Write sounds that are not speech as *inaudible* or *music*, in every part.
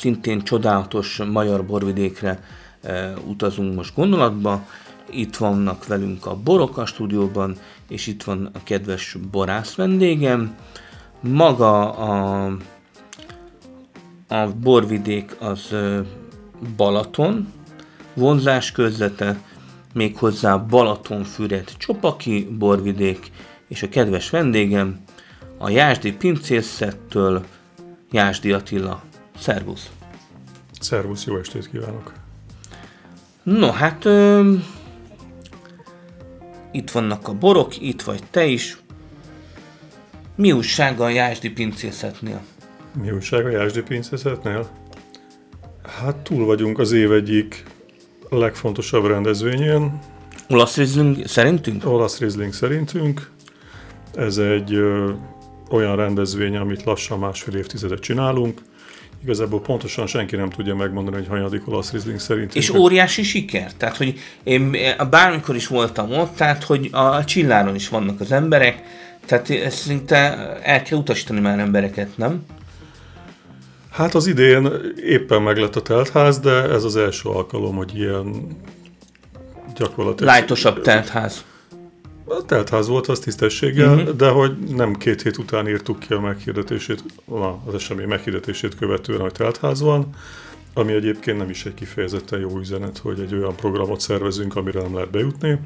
szintén csodálatos magyar borvidékre e, utazunk most gondolatba. Itt vannak velünk a borok a stúdióban, és itt van a kedves borász vendégem. Maga a, a borvidék az e, Balaton, vonzás közlete, méghozzá Balatonfüred Csopaki borvidék, és a kedves vendégem a Jásdi pincészettől Jásdi Attila Szervusz! Szervusz, jó estét kívánok! No, hát ö, itt vannak a borok, itt vagy te is. Mi újság a Jásdi pincészetnél? Mi újság a Jásdi pincészetnél? Hát túl vagyunk az év egyik legfontosabb rendezvényén. Olasz Riesling szerintünk? Olasz Riesling szerintünk. Ez egy ö, olyan rendezvény, amit lassan másfél évtizedet csinálunk. Igazából pontosan senki nem tudja megmondani, hogy hanyadik olasz Riesling szerint. És óriási siker. Tehát, hogy én bármikor is voltam ott, tehát, hogy a csilláron is vannak az emberek, tehát ezt szinte el kell utasítani már embereket, nem? Hát az idén éppen meglett a teltház, de ez az első alkalom, hogy ilyen gyakorlatilag... Lájtosabb teltház. Teltház volt, az tisztességgel, uh-huh. de hogy nem két hét után írtuk ki a meghirdetését, az esemény meghirdetését követően, hogy teltház van, ami egyébként nem is egy kifejezetten jó üzenet, hogy egy olyan programot szervezünk, amire nem lehet bejutni.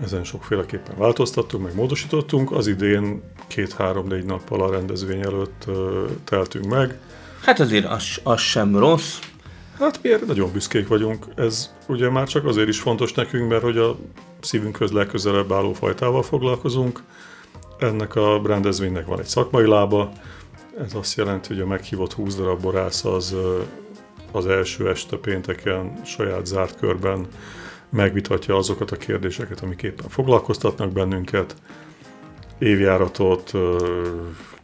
Ezen sokféleképpen változtattunk, meg módosítottunk. Az idén két-három-négy nappal a rendezvény előtt teltünk meg. Hát azért az, az sem rossz. Hát miért nagyon büszkék vagyunk. Ez ugye már csak azért is fontos nekünk, mert hogy a szívünkhöz legközelebb álló fajtával foglalkozunk. Ennek a rendezvénynek van egy szakmai lába. Ez azt jelenti, hogy a meghívott 20 darab borász az, az első este pénteken saját zárt körben megvitatja azokat a kérdéseket, amik éppen foglalkoztatnak bennünket, évjáratot,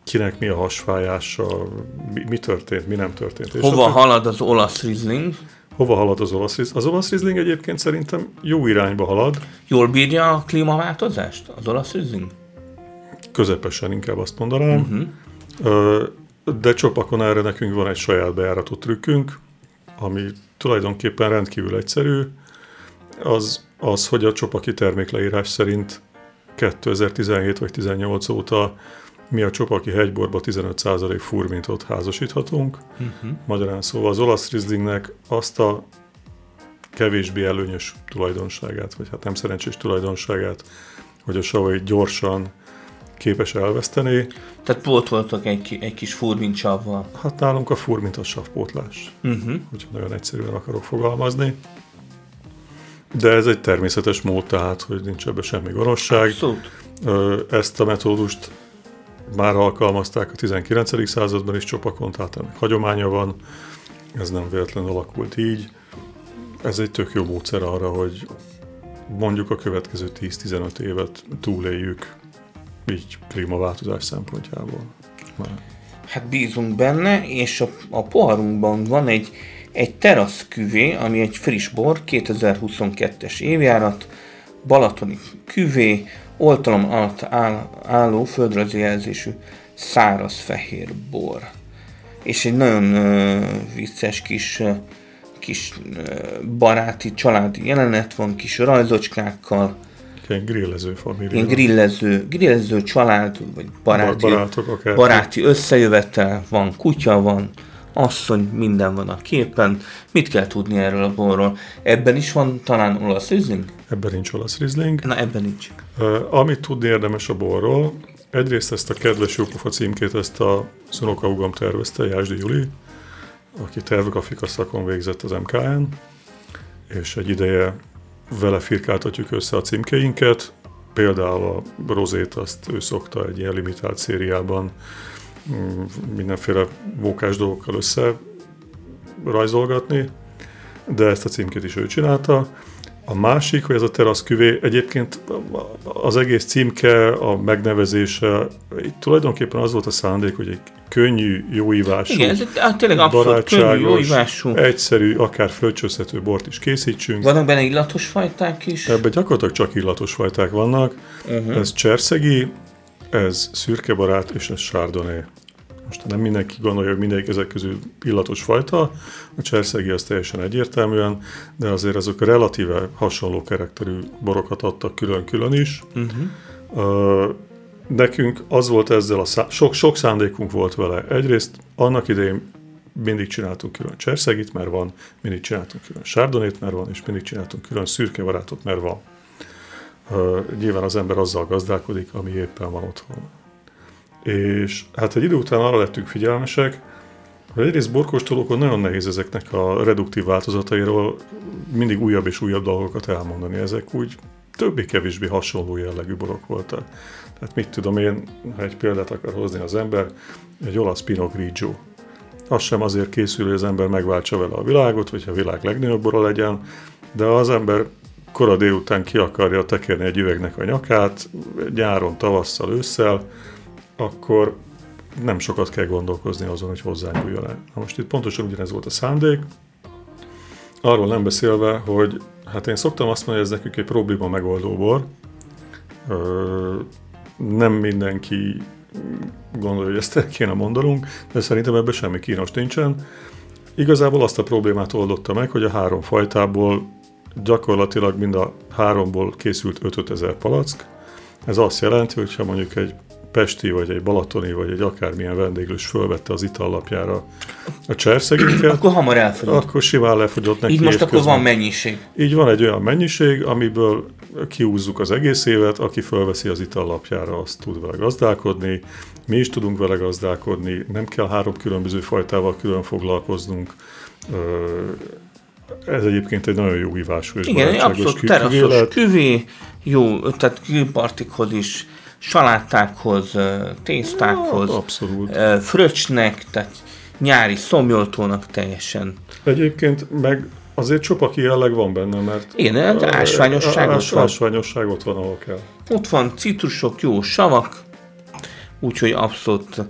kinek mi a hasfájása, mi, mi történt, mi nem történt. És Hova halad az olasz Riesling? Hova halad az olasz Riesling? Az olasz Riesling egyébként szerintem jó irányba halad. Jól bírja a klímaváltozást az olasz Riesling? Közepesen inkább azt mondanám. Uh-huh. De csopakon erre nekünk van egy saját bejáratott trükkünk, ami tulajdonképpen rendkívül egyszerű. Az, az hogy a csopaki termékleírás szerint 2017 vagy 18 óta mi a Csopaki hegyborba 15% furmintot házasíthatunk. Uh-huh. Magyarán szóval az olasz Rieslingnek azt a kevésbé előnyös tulajdonságát, vagy hát nem szerencsés tulajdonságát, hogy a savai gyorsan képes elveszteni. Tehát pótoltak egy, egy kis furmincsavval. Hát nálunk a furmint a savpótlás, uh-huh. hogyha nagyon egyszerűen akarok fogalmazni. De ez egy természetes mód, tehát, hogy nincs ebben semmi gonoszság. Abszolút. Ezt a metódust már alkalmazták a 19. században is csopakon, tehát ennek hagyománya van, ez nem véletlenül alakult így. Ez egy tök jó módszer arra, hogy mondjuk a következő 10-15 évet túléljük így klímaváltozás szempontjából. Már. Hát bízunk benne, és a, a poharunkban van egy, egy terasz küvé, ami egy friss bor, 2022-es évjárat, Balatoni küvé, oltalom alatt áll, álló földrajzi jelzésű száraz fehér bor. És egy nagyon uh, vicces kis, kis uh, baráti, családi jelenet van, kis rajzocskákkal. Ilyen grillező família. Ilyen grillező, grillező család, vagy baráti, Barátok, baráti összejövetel, van kutya, van asszony, minden van a képen. Mit kell tudni erről a borról? Ebben is van talán olasz rizling? Ebben nincs olasz rizling. Na, ebben nincs. Uh, amit tudni érdemes a borról, egyrészt ezt a kedves jópofa címkét, ezt a szunokaugam tervezte, Jásdi Juli, aki tervgrafika szakon végzett az MKN, és egy ideje vele firkáltatjuk össze a címkéinket, például a rozét azt ő szokta egy ilyen limitált szériában mindenféle mókás dolgokkal össze rajzolgatni, de ezt a címkét is ő csinálta. A másik, hogy ez a terasz küvé, egyébként az egész címke, a megnevezése, itt tulajdonképpen az volt a szándék, hogy egy könnyű, jóívású, Igen, hát tényleg abszolút könnyű, jóívású. egyszerű, akár fröccsözhető bort is készítsünk. Vannak benne illatos fajták is? Ebben gyakorlatilag csak illatos fajták vannak. Uh-huh. Ez cserszegi, ez szürkebarát, és ez chardonnay. Most nem mindenki gondolja, hogy mindegyik ezek közül illatos fajta, a cserszegi az teljesen egyértelműen, de azért azok relatíve hasonló karakterű borokat adtak külön-külön is. Uh-huh. Uh, nekünk az volt ezzel a szá- sok, sok szándékunk volt vele. Egyrészt annak idején mindig csináltunk külön cserszegit, mert van, mindig csináltunk külön sárdonét, mert van, és mindig csináltunk külön szürkebarátot, mert van. Uh, nyilván az ember azzal gazdálkodik, ami éppen van otthon. És hát egy idő után arra lettünk figyelmesek, hogy egyrészt borkóstolókon nagyon nehéz ezeknek a reduktív változatairól mindig újabb és újabb dolgokat elmondani. Ezek úgy többé-kevésbé hasonló jellegű borok voltak. Tehát mit tudom én, ha egy példát akar hozni az ember, egy olasz Pinot Grigio. Az sem azért készül, hogy az ember megváltsa vele a világot, vagy a világ legnagyobb bora legyen, de az ember kora délután ki akarja tekerni egy üvegnek a nyakát, nyáron, tavasszal, ősszel, akkor nem sokat kell gondolkozni azon, hogy hozzányúljon el. Na most itt pontosan ugyanez volt a szándék, arról nem beszélve, hogy hát én szoktam azt mondani, hogy ez nekünk egy probléma megoldó bor. Nem mindenki gondolja, hogy ezt el kéne mondanunk, de szerintem ebben semmi kínos nincsen. Igazából azt a problémát oldotta meg, hogy a három fajtából gyakorlatilag mind a háromból készült 5000 palack. Ez azt jelenti, hogy ha mondjuk egy pesti, vagy egy balatoni, vagy egy akármilyen vendéglős fölvette az itallapjára a cserszegünket, Akkor hamar elfogyott. akkor simán lefogyott neki Így most akkor évközben. van mennyiség. Így van egy olyan mennyiség, amiből kiúzzuk az egész évet, aki fölveszi az itallapjára, azt tud vele gazdálkodni, mi is tudunk vele gazdálkodni, nem kell három különböző fajtával külön foglalkoznunk. Ez egyébként egy nagyon jó ívású és Igen, abszolút teraszos küvé, jó, tehát grillpartikhoz is, salátákhoz, tésztákhoz, Abszolút. ö, fröccsnek, tehát nyári szomjoltónak teljesen. Egyébként meg azért csopaki jelleg van benne, mert Igen, de ásványosság ott ás, van. ásványosság ott van, ahol kell. Ott van citrusok, jó savak, úgyhogy abszolút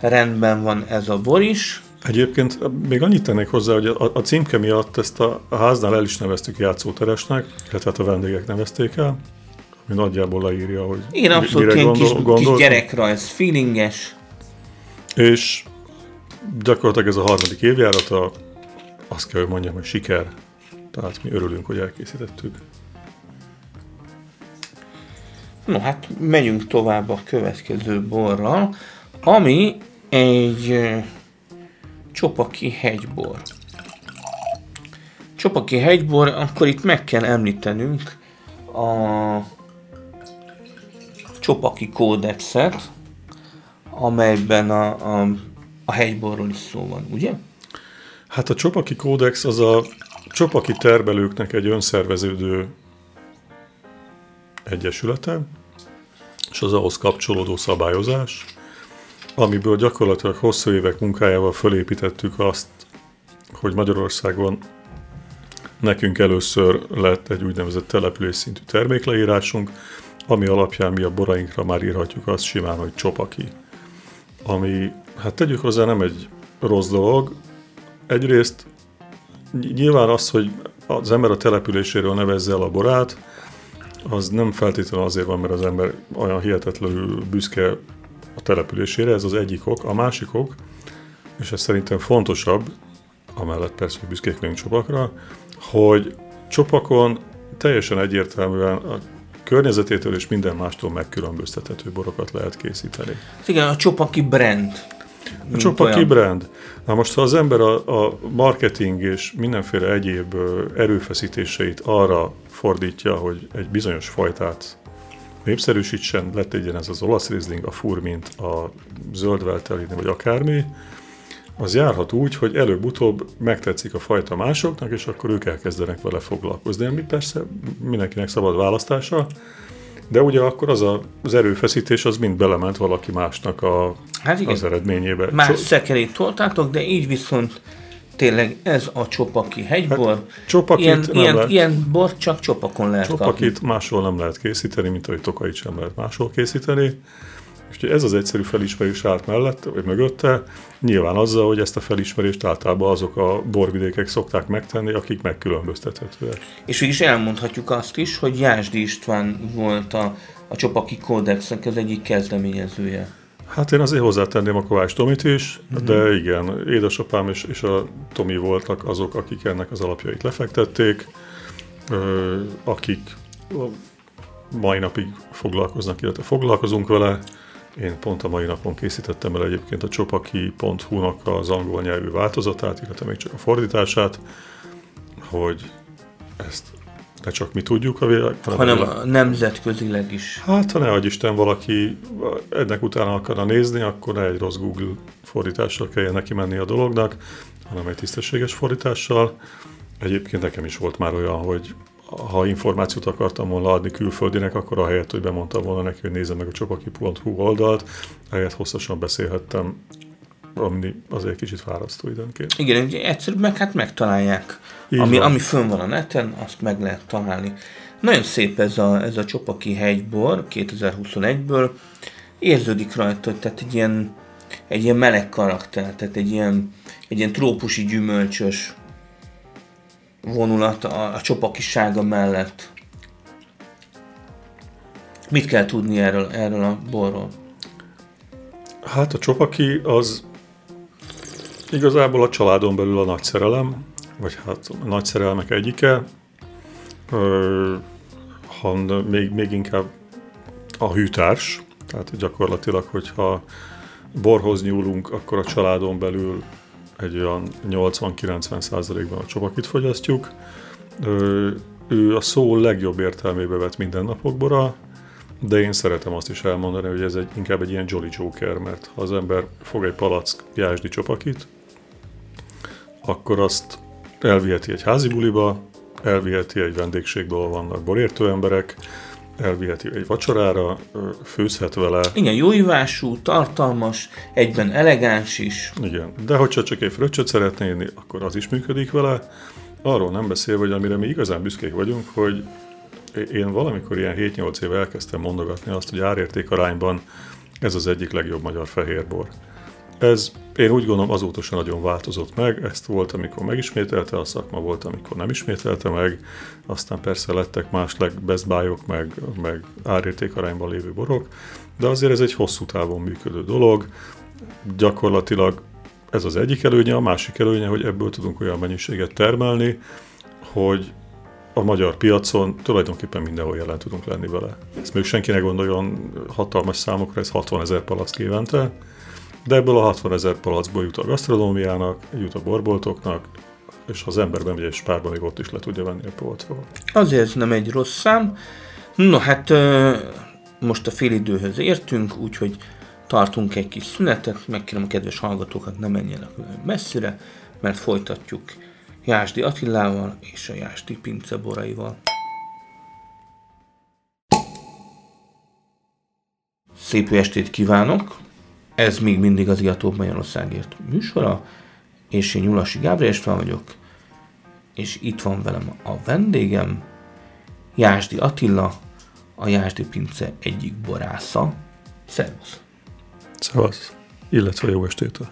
rendben van ez a bor is. Egyébként még annyit tennék hozzá, hogy a, a címke miatt ezt a, a háznál el is neveztük játszóteresnek, illetve hát a vendégek nevezték el, ami nagyjából leírja, hogy Igen, abszolút mire ilyen kis, kis gondoltunk. gyerekrajz, feelinges. És gyakorlatilag ez a harmadik évjárata, azt kell, hogy mondjam, hogy siker. Tehát mi örülünk, hogy elkészítettük. No hát megyünk tovább a következő borral, ami egy csopaki hegybor. Csopaki hegybor, akkor itt meg kell említenünk a Csopaki kódexet, amelyben a, a, a hegyborról is szó van, ugye? Hát a Csopaki Kódex az a Csopaki termelőknek egy önszerveződő egyesülete, és az ahhoz kapcsolódó szabályozás, amiből gyakorlatilag hosszú évek munkájával fölépítettük azt, hogy Magyarországon nekünk először lett egy úgynevezett település szintű termékleírásunk, ami alapján mi a borainkra már írhatjuk azt simán, hogy csopaki. Ami, hát tegyük hozzá, nem egy rossz dolog. Egyrészt ny- nyilván az, hogy az ember a településéről nevezze el a borát, az nem feltétlenül azért van, mert az ember olyan hihetetlenül büszke a településére, ez az egyik ok. A másik ok, és ez szerintem fontosabb, amellett persze, hogy büszkék vagyunk csopakra, hogy csopakon teljesen egyértelműen a környezetétől és minden mástól megkülönböztethető borokat lehet készíteni. Igen, a Csopaki brand. A csopaki olyan. brand. Na most, ha az ember a, a marketing és mindenféle egyéb erőfeszítéseit arra fordítja, hogy egy bizonyos fajtát népszerűsítsen, letegyen ez az olasz rizling, a furmint, a zöld veltelini, vagy akármi, az járhat úgy, hogy előbb-utóbb megtetszik a fajta másoknak, és akkor ők elkezdenek vele foglalkozni. Ami persze mindenkinek szabad választása, de ugye akkor az a, az erőfeszítés az mind belement valaki másnak a, Hát igen. az eredményébe. Más So- szekerét toltátok, de így viszont tényleg ez a csopaki hegybor. Hát, csopakit ilyen, nem ilyen, lehet. ilyen bort csak csopakon lehet Csopakit kapni. máshol nem lehet készíteni, mint ahogy tokait sem lehet máshol készíteni. Úgyhogy ez az egyszerű felismerés állt mellett, vagy mögötte, nyilván azzal, hogy ezt a felismerést általában azok a borvidékek szokták megtenni, akik megkülönböztethetőek. És végig is elmondhatjuk azt is, hogy Jásdi István volt a, a csopaki kódexnek az egyik kezdeményezője. Hát én azért hozzátenném a Kovács Tomit is, uh-huh. de igen, édesapám és, és a Tomi voltak azok, akik ennek az alapjait lefektették, ö, akik mai napig foglalkoznak, illetve foglalkozunk vele. Én pont a mai napon készítettem el egyébként a csopaki.hu-nak az angol nyelvű változatát, illetve még csak a fordítását, hogy ezt ne csak mi tudjuk a világ, Hanem a nemzetközileg is. Hát, ha ne adj Isten valaki ennek utána akarna nézni, akkor ne egy rossz Google fordítással kelljen neki menni a dolognak, hanem egy tisztességes fordítással. Egyébként nekem is volt már olyan, hogy ha információt akartam volna adni külföldinek, akkor ahelyett, hogy bemondtam volna neki, hogy nézze meg a csopaki.hu oldalt, ehelyett hosszasan beszélhettem, ami azért kicsit fárasztó időnként. Igen, egyszerűbb meg hát megtalálják. Így Ami, van. ami fönn van a neten, azt meg lehet találni. Nagyon szép ez a, ez a Csopaki hegybor 2021-ből. Érződik rajta, hogy tehát egy ilyen, egy ilyen meleg karakter, tehát egy ilyen, egy ilyen trópusi gyümölcsös vonulat a, a csopakisága mellett. Mit kell tudni erről, erről a borról? Hát a csopaki az igazából a családon belül a nagy szerelem, vagy hát a nagy szerelmek egyike, Ö, han, még, még inkább a hűtárs, tehát gyakorlatilag, hogyha borhoz nyúlunk, akkor a családon belül egy olyan 80-90 százalékban a csopakit fogyasztjuk. Ö, ő a szó legjobb értelmébe vett mindennapokbora, de én szeretem azt is elmondani, hogy ez egy, inkább egy ilyen Jolly Joker, mert ha az ember fog egy palack jásdi csopakit, akkor azt elviheti egy házi buliba, elviheti egy vendégségbe, ahol vannak borértő emberek, elviheti egy vacsorára, főzhet vele, Igen, jóivású, tartalmas, egyben elegáns is. igen. De hogyha csak egy fröccsöt szeretné inni, akkor az is működik vele. Arról nem beszélve, hogy amire mi igazán büszkék vagyunk, hogy én valamikor ilyen 7-8 éve elkezdtem mondogatni azt, hogy árérték arányban ez az egyik legjobb magyar fehérbor. Ez én úgy gondolom azóta sem nagyon változott meg, ezt volt, amikor megismételte a szakma, volt, amikor nem ismételte meg, aztán persze lettek más best buy-ok, meg, meg árérték arányban lévő borok, de azért ez egy hosszú távon működő dolog, gyakorlatilag ez az egyik előnye, a másik előnye, hogy ebből tudunk olyan mennyiséget termelni, hogy a magyar piacon tulajdonképpen mindenhol jelen tudunk lenni vele. Ezt még senki ne gondoljon hatalmas számokra, ez 60 ezer palack évente, de ebből a 60 ezer palackból jut a gasztronómiának, jut a borboltoknak, és ha az ember bemegy egy spárba, még ott is le tudja venni a polcról. Azért nem egy rossz szám. No hát most a félidőhöz értünk, úgyhogy tartunk egy kis szünetet, megkérem a kedves hallgatókat, ne menjenek messzire, mert folytatjuk Jásdi Attilával és a Jásdi Pince boraival. Szép estét kívánok! Ez még mindig az Iatóbb Magyarországért műsora, és én Nyulasi Gábor István vagyok, és itt van velem a vendégem, Jásdi Attila, a Jásdi Pince egyik borásza. Szervusz! Szevasz! Illetve jó estét a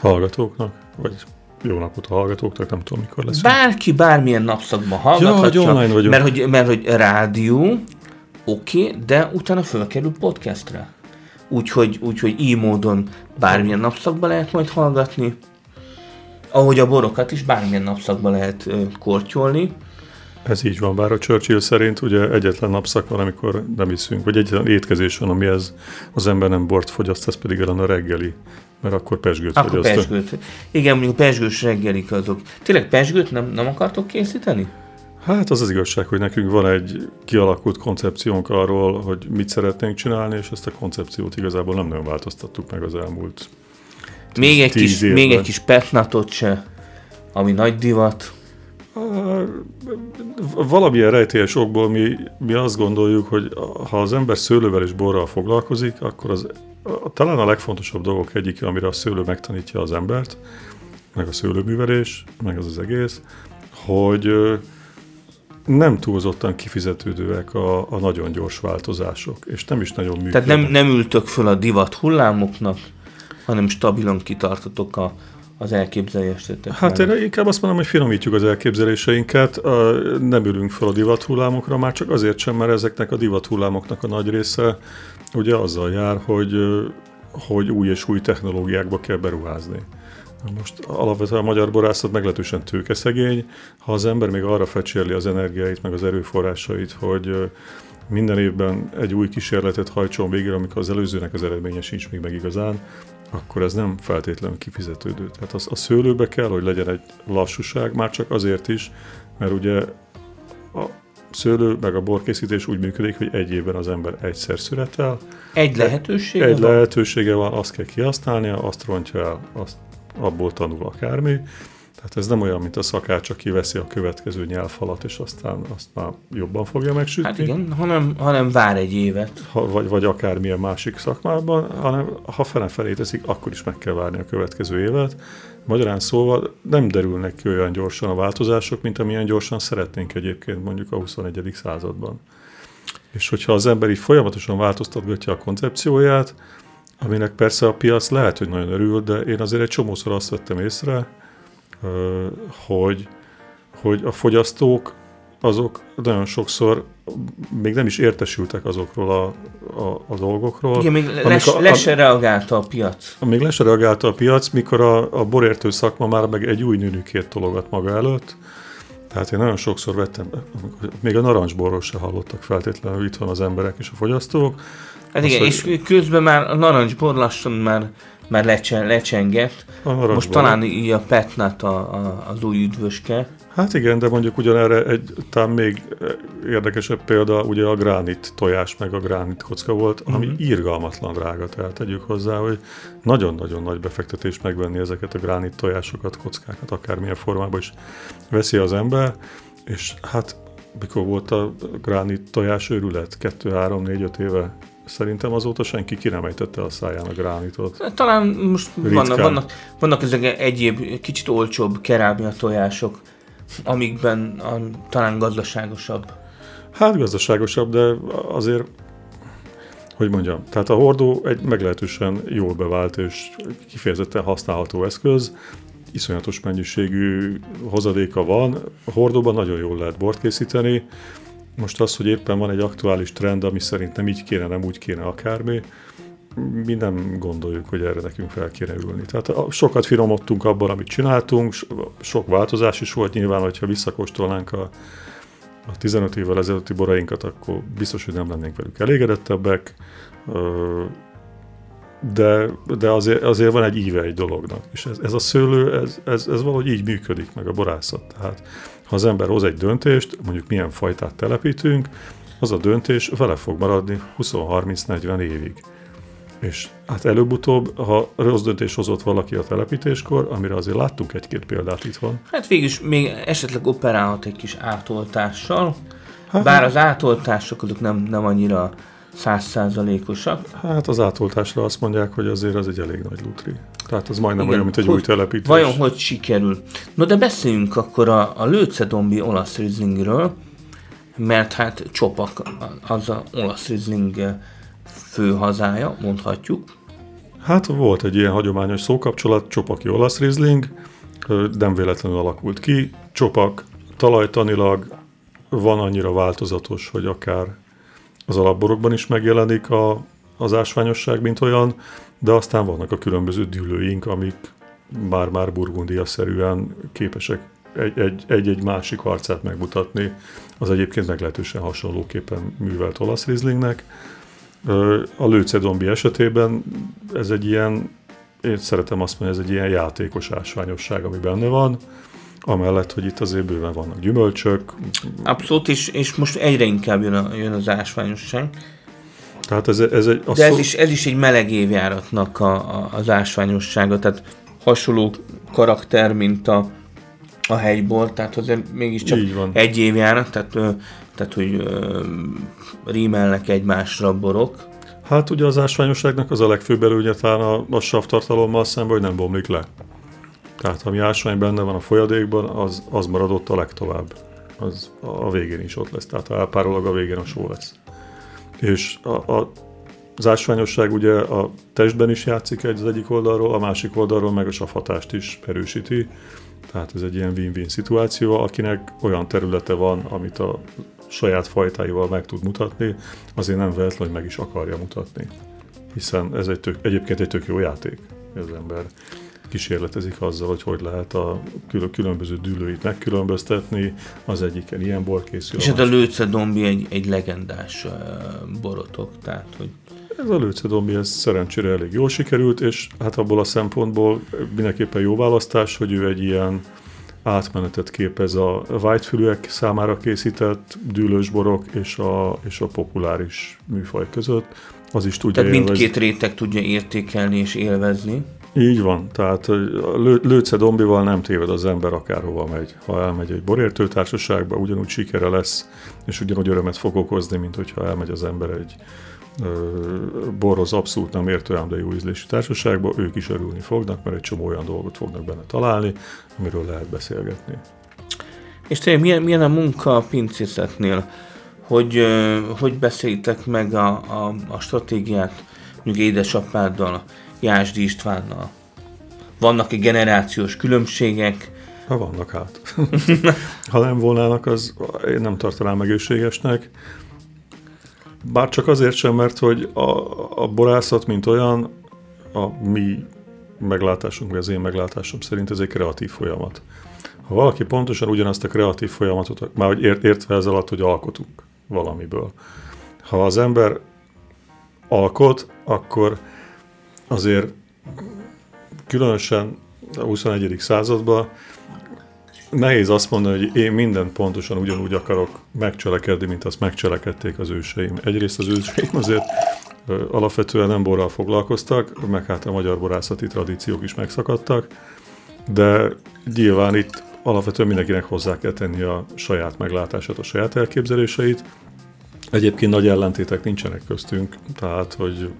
hallgatóknak, vagy jó napot a hallgatóknak, nem tudom mikor lesz. Bárki bármilyen napszakban hallgathatja, hogy online vagyunk. mert hogy, mert hogy rádió, oké, okay, de utána fölkerül podcastra. Úgyhogy, úgyhogy így módon bármilyen napszakban lehet majd hallgatni, ahogy a borokat is bármilyen napszakban lehet kortyolni. Ez így van, bár a Churchill szerint ugye egyetlen napszak van, amikor nem iszünk, vagy egyetlen étkezés van, ami ez az ember nem bort fogyaszt, ez pedig ellen a reggeli, mert akkor pesgőt Akkor fogyaszt. pesgőt. Igen, mondjuk a pesgős reggelik azok. Tényleg pesgőt nem, nem akartok készíteni? Hát az az igazság, hogy nekünk van egy kialakult koncepciónk arról, hogy mit szeretnénk csinálni, és ezt a koncepciót igazából nem nagyon változtattuk meg az elmúlt Még egy, tíz kis, évben. még egy kis petnatot se, ami nagy divat. Valamilyen rejtélyes okból mi, mi azt gondoljuk, hogy ha az ember szőlővel és borral foglalkozik, akkor az talán a legfontosabb dolgok egyike, amire a szőlő megtanítja az embert, meg a szőlőművelés, meg az az egész, hogy nem túlzottan kifizetődőek a, a nagyon gyors változások, és nem is nagyon működnek. Tehát nem, nem ültök föl a divat hullámoknak, hanem stabilan kitartotok a, az elképzelésetek. Hát én inkább azt mondom, hogy finomítjuk az elképzeléseinket, nem ülünk fel a divat hullámokra, már csak azért sem, mert ezeknek a divat hullámoknak a nagy része ugye azzal jár, hogy, hogy új és új technológiákba kell beruházni. Most alapvetően a magyar borászat meglehetősen tőkeszegény. Ha az ember még arra fecsérli az energiáit, meg az erőforrásait, hogy minden évben egy új kísérletet hajtson végre, amikor az előzőnek az eredménye sincs még meg igazán, akkor ez nem feltétlenül kifizetődő. Tehát az, a szőlőbe kell, hogy legyen egy lassúság, már csak azért is, mert ugye a szőlő meg a borkészítés úgy működik, hogy egy évben az ember egyszer születel. Egy lehetősége Egy van? lehetősége van, azt kell kihasználnia, azt rontja el, azt abból tanul akármi. Tehát ez nem olyan, mint a szakács, aki veszi a következő nyelvfalat, és aztán azt már jobban fogja megsütni. Hát igen, hanem, hanem vár egy évet. Ha, vagy, vagy akármilyen másik szakmában, hanem ha fele-felé teszik, akkor is meg kell várni a következő évet. Magyarán szóval nem derülnek ki olyan gyorsan a változások, mint amilyen gyorsan szeretnénk egyébként mondjuk a 21. században. És hogyha az ember így folyamatosan változtatgatja a koncepcióját, aminek persze a piac lehet, hogy nagyon örül, de én azért egy csomószor azt vettem észre, hogy, hogy a fogyasztók azok nagyon sokszor még nem is értesültek azokról a, a, a dolgokról. Igen, még les, a, le se reagálta a piac. Még le se reagálta a piac, mikor a, a borértő szakma már meg egy új nőnükét tologat maga előtt. Tehát én nagyon sokszor vettem, még a narancsborról se hallottak feltétlenül, itt van az emberek és a fogyasztók, Hát igen, és közben már a narancsbor lassan már, már lecsen, lecsengett. Most talán így a Petnat a, a, az új üdvöske. Hát igen, de mondjuk ugyanerre egy talán még érdekesebb példa, ugye a gránit tojás meg a gránit kocka volt, ami uh-huh. írgalmatlan drága, tehát tegyük hozzá, hogy nagyon-nagyon nagy befektetés megvenni ezeket a gránit tojásokat, kockákat, akármilyen formában is veszi az ember, és hát mikor volt a gránit tojás őrület? 2, 3, 4, 5 éve Szerintem azóta senki ki nem ejtette a száján a gránitot. Talán most vannak, vannak, vannak ezek egyéb kicsit olcsóbb kerámia tojások, amikben a, talán gazdaságosabb. Hát gazdaságosabb, de azért, hogy mondjam, tehát a hordó egy meglehetősen jól bevált és kifejezetten használható eszköz, iszonyatos mennyiségű hozadéka van, a hordóban nagyon jól lehet bort készíteni, most az, hogy éppen van egy aktuális trend, ami szerint nem így kéne, nem úgy kéne akármi, mi nem gondoljuk, hogy erre nekünk fel kéne ülni. Tehát sokat finomodtunk abban, amit csináltunk, sok változás is volt nyilván, hogyha visszakóstolnánk a, a 15 évvel ezelőtti borainkat, akkor biztos, hogy nem lennénk velük elégedettebbek, de, de azért, azért van egy íve egy dolognak. És ez, ez a szőlő, ez, ez, ez valahogy így működik meg a borászat. Tehát ha az ember hoz egy döntést, mondjuk milyen fajtát telepítünk, az a döntés vele fog maradni 20-30-40 évig. És hát előbb-utóbb, ha rossz döntés hozott valaki a telepítéskor, amire azért láttunk egy-két példát itthon. Hát végülis még esetleg operálhat egy kis átoltással, hát, bár az átoltások azok nem, nem annyira százszázalékosak. Hát az átoltásra azt mondják, hogy azért az egy elég nagy lutri. Tehát az majdnem Igen, olyan, mint egy hogy, új telepítés. Vajon hogy sikerül? No de beszéljünk akkor a, a Lőcedombi olasz Rieslingről, mert hát Csopak az a olasz Riesling fő hazája, mondhatjuk. Hát volt egy ilyen hagyományos szókapcsolat, Csopaki olasz Riesling, nem véletlenül alakult ki. Csopak talajtanilag van annyira változatos, hogy akár az alapborokban is megjelenik a, az ásványosság, mint olyan, de aztán vannak a különböző dűlőink, amik már-már burgundia-szerűen képesek egy-egy másik arcát megmutatni, az egyébként meglehetősen hasonlóképpen művelt olasz rizlingnek. A lőcedombi esetében ez egy ilyen, én szeretem azt mondani, ez egy ilyen játékos ásványosság, ami benne van, amellett, hogy itt azért bőven vannak gyümölcsök. Abszolút, és, és most egyre inkább jön, a, jön az ásványosság. Tehát ez, ez egy... De ez, szó... is, ez is egy meleg évjáratnak a, a, az ásványossága, tehát hasonló karakter, mint a, a hegybor, tehát azért mégiscsak Így van. egy évjárat, tehát, tehát hogy rímelnek egymásra borok. Hát ugye az ásványosságnak az a legfőbb előnye talán a, a savtartalommal szemben, hogy nem bomlik le. Tehát ami ásvány benne van a folyadékban, az, az maradott a legtovább. Az a végén is ott lesz, tehát elpárolog a végén a só lesz. És a, a, az ásványosság ugye a testben is játszik egy az egyik oldalról, a másik oldalról meg a savhatást is erősíti. Tehát ez egy ilyen win-win szituáció, akinek olyan területe van, amit a saját fajtáival meg tud mutatni, azért nem véletlen, hogy meg is akarja mutatni. Hiszen ez egy tök, egyébként egy tök jó játék, az ember kísérletezik azzal, hogy hogy lehet a különböző dűlőit megkülönböztetni, az egyiken ilyen bor készül. És hát a Lőce Dombi egy, egy legendás borotok, tehát hogy... Ez a Lőce Dombi, ez szerencsére elég jól sikerült, és hát abból a szempontból mindenképpen jó választás, hogy ő egy ilyen átmenetet képez a whitefülűek számára készített dűlős borok és a, és a populáris műfaj között. Az is tudja Tehát élvezni. mindkét réteg tudja értékelni és élvezni. Így van, tehát lő, Lőce Dombival nem téved az ember akárhova megy. Ha elmegy egy borértő társaságba, ugyanúgy sikere lesz, és ugyanúgy örömet fog okozni, mint hogyha elmegy az ember egy borhoz abszolút nem értő, ám de jó ízlési társaságba, ők is örülni fognak, mert egy csomó olyan dolgot fognak benne találni, amiről lehet beszélgetni. És tényleg milyen, milyen a munka a pincészetnél? Hogy, hogy beszéljtek meg a, a, a stratégiát mondjuk édesapáddal, Jásdi Istvánnal? Vannak-e generációs különbségek? Ha vannak hát. *laughs* ha nem volnának, az én nem tartanám egészségesnek. Bár csak azért sem, mert hogy a, a borászat, mint olyan, a mi meglátásunk, vagy az én meglátásom szerint ez egy kreatív folyamat. Ha valaki pontosan ugyanazt a kreatív folyamatot, már hogy ért, értve ez alatt, hogy alkotunk valamiből. Ha az ember alkot, akkor azért különösen a 21. században nehéz azt mondani, hogy én mindent pontosan ugyanúgy akarok megcselekedni, mint azt megcselekedték az őseim. Egyrészt az őseim azért alapvetően nem borral foglalkoztak, meg hát a magyar borászati tradíciók is megszakadtak, de nyilván itt alapvetően mindenkinek hozzá kell tenni a saját meglátását, a saját elképzeléseit. Egyébként nagy ellentétek nincsenek köztünk, tehát hogy...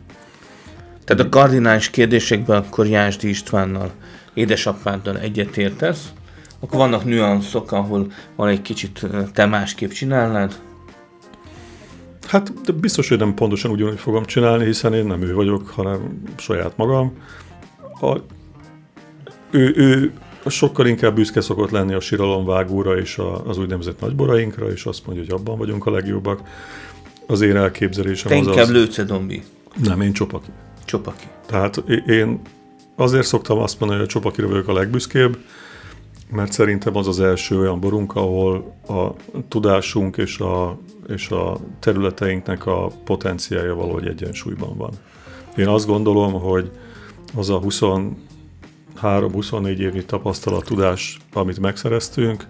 Tehát a kardinális kérdésekben akkor Jásdi Istvánnal, édesapáddal egyetértesz, akkor vannak nüanszok, ahol van egy kicsit te másképp csinálnád? Hát de biztos, hogy nem pontosan ugyanúgy fogom csinálni, hiszen én nem ő vagyok, hanem saját magam. A, ő, ő sokkal inkább büszke szokott lenni a siralomvágóra és a, az úgynevezett nagyborainkra, és azt mondja, hogy abban vagyunk a legjobbak. Az én elképzelésem Te az inkább az... Lőce Dombi. Nem, én Csopaki. Csopaki. Tehát én azért szoktam azt mondani, hogy a Csopakira vagyok a legbüszkébb, mert szerintem az az első olyan borunk, ahol a tudásunk és a, és a területeinknek a potenciája valahogy egyensúlyban van. Én azt gondolom, hogy az a 23-24 évnyi tapasztalat, tudás, amit megszereztünk,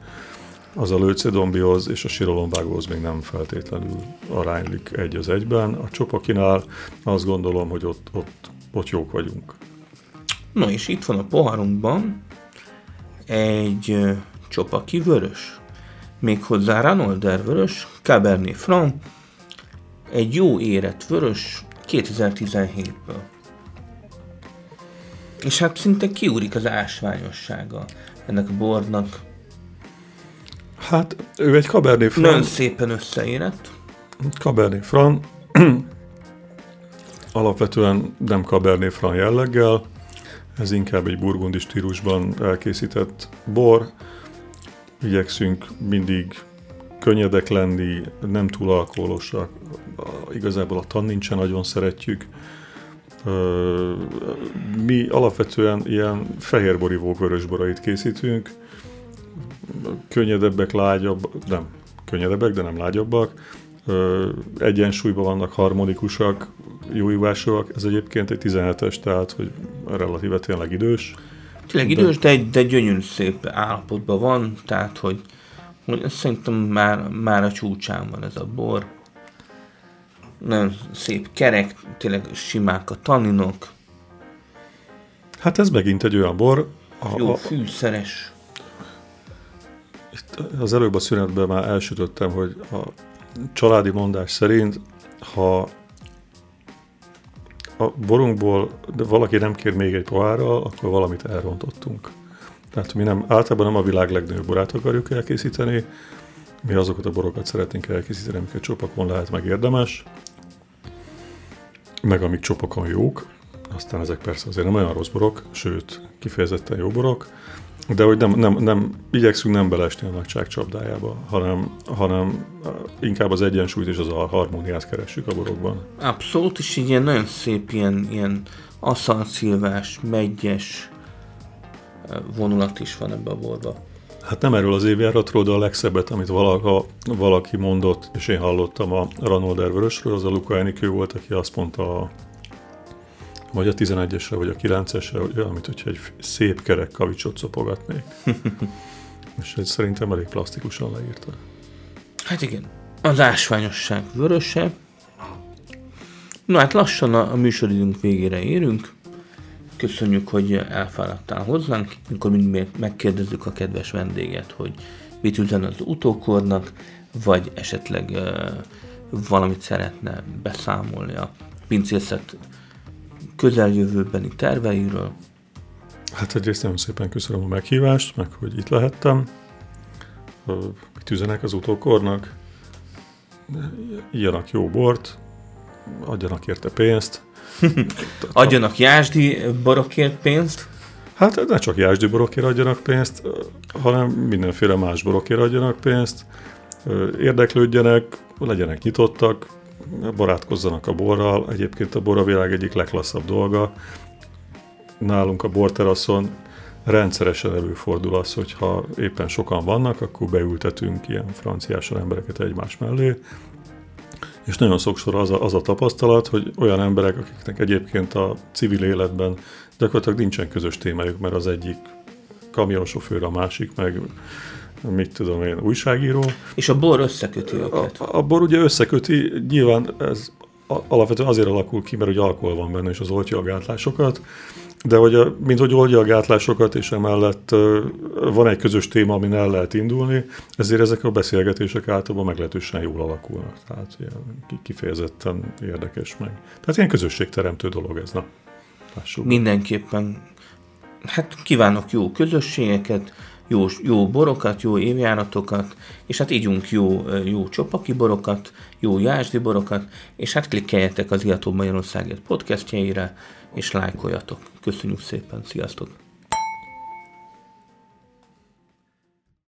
az a lőcedombihoz és a siralomvágóhoz még nem feltétlenül aránylik egy az egyben. A csopakinál azt gondolom, hogy ott, ott, ott jók vagyunk. Na és itt van a poharunkban egy csopaki vörös, méghozzá Ranolder vörös, Cabernet Franc, egy jó érett vörös 2017-ből. És hát szinte kiúrik az ásványossága ennek a bornak. Hát ő egy Cabernet Franc. Nagyon szépen összeérett. Cabernet Franc. *clears throat* Alapvetően nem Cabernet Franc jelleggel, ez inkább egy burgundi stílusban elkészített bor. Igyekszünk mindig könnyedek lenni, nem túl alkoholosak, igazából a tannin sem nagyon szeretjük. Mi alapvetően ilyen fehérborivó vörösborait készítünk, könnyedebbek, lágyabb, nem, könnyedebbek, de nem lágyabbak, egyensúlyban vannak, harmonikusak, jó ivásúak. Ez egyébként egy 17-es, tehát hogy relatíve tényleg idős. Tényleg idős, de, de gyönyörű szép állapotban van, tehát hogy, hogy szerintem már, már a csúcsán van ez a bor. Nagyon szép kerek, tényleg simák a taninok. Hát ez megint egy olyan bor. A, Jó fűszeres. Itt az előbb a szünetben már elsütöttem, hogy a családi mondás szerint, ha a borunkból valaki nem kér még egy pohárral, akkor valamit elrontottunk. Tehát mi nem, általában nem a világ legnagyobb borát akarjuk elkészíteni, mi azokat a borokat szeretnénk elkészíteni, amiket csopakon lehet meg érdemes, meg amik csopakon jók, aztán ezek persze azért nem olyan rossz borok, sőt, kifejezetten jó borok, de hogy nem, nem, nem igyekszünk nem belesni a nagyság csapdájába, hanem, hanem inkább az egyensúlyt és az a harmóniát keressük a borokban. Abszolút, és így ilyen nagyon szép ilyen, ilyen aszalszilvás, megyes vonulat is van ebbe a borba. Hát nem erről az évjáratról, de a legszebbet, amit valaha, valaki mondott, és én hallottam a Ranolder vörösről, az a Luca Enikő volt, aki azt mondta a vagy a 11-esre, vagy a 9-esre, hogy olyan, mint hogyha egy szép kerek kavicsot szopogatnék. *laughs* És ez szerintem elég plastikusan leírta. Hát igen, az ásványosság vöröse. Na hát lassan a, a műsoridőnk végére érünk. Köszönjük, hogy elfáradtál hozzánk. Amikor mind megkérdezzük a kedves vendéget, hogy mit üzen az utókornak, vagy esetleg uh, valamit szeretne beszámolni a pincészet közeljövőbeni terveiről. Hát egyrészt nagyon szépen köszönöm a meghívást, meg hogy itt lehettem. Mit üzenek az utókornak? Írjanak jó bort, adjanak érte pénzt. *laughs* adjanak jásdi borokért pénzt? Hát ne csak jásdi borokért adjanak pénzt, hanem mindenféle más borokért adjanak pénzt. Érdeklődjenek, legyenek nyitottak, barátkozzanak a borral. Egyébként a bor a világ egyik leglasszabb dolga. Nálunk a borteraszon rendszeresen előfordul az, hogyha éppen sokan vannak, akkor beültetünk ilyen franciásan embereket egymás mellé, és nagyon sokszor az a, az a tapasztalat, hogy olyan emberek, akiknek egyébként a civil életben gyakorlatilag nincsen közös témájuk, mert az egyik kamionsofőr, a másik meg mit tudom én, újságíró. És a bor összeköti őket. A, a bor ugye összeköti, nyilván ez alapvetően azért alakul ki, mert ugye alkohol van benne, és az oltja a gátlásokat, de hogy a, mint hogy oldja a gátlásokat, és emellett van egy közös téma, amin el lehet indulni, ezért ezek a beszélgetések általában meglehetősen jól alakulnak. Tehát ilyen kifejezetten érdekes meg. Tehát ilyen közösségteremtő dolog ez, na. Lássuk. Mindenképpen. Hát kívánok jó közösségeket, jó, jó borokat, jó évjáratokat, és hát ígyunk jó, jó csopaki borokat, jó jásdi borokat, és hát klikkeljetek az Iató Magyarországért podcastjaira, és lájkoljatok. Köszönjük szépen, sziasztok!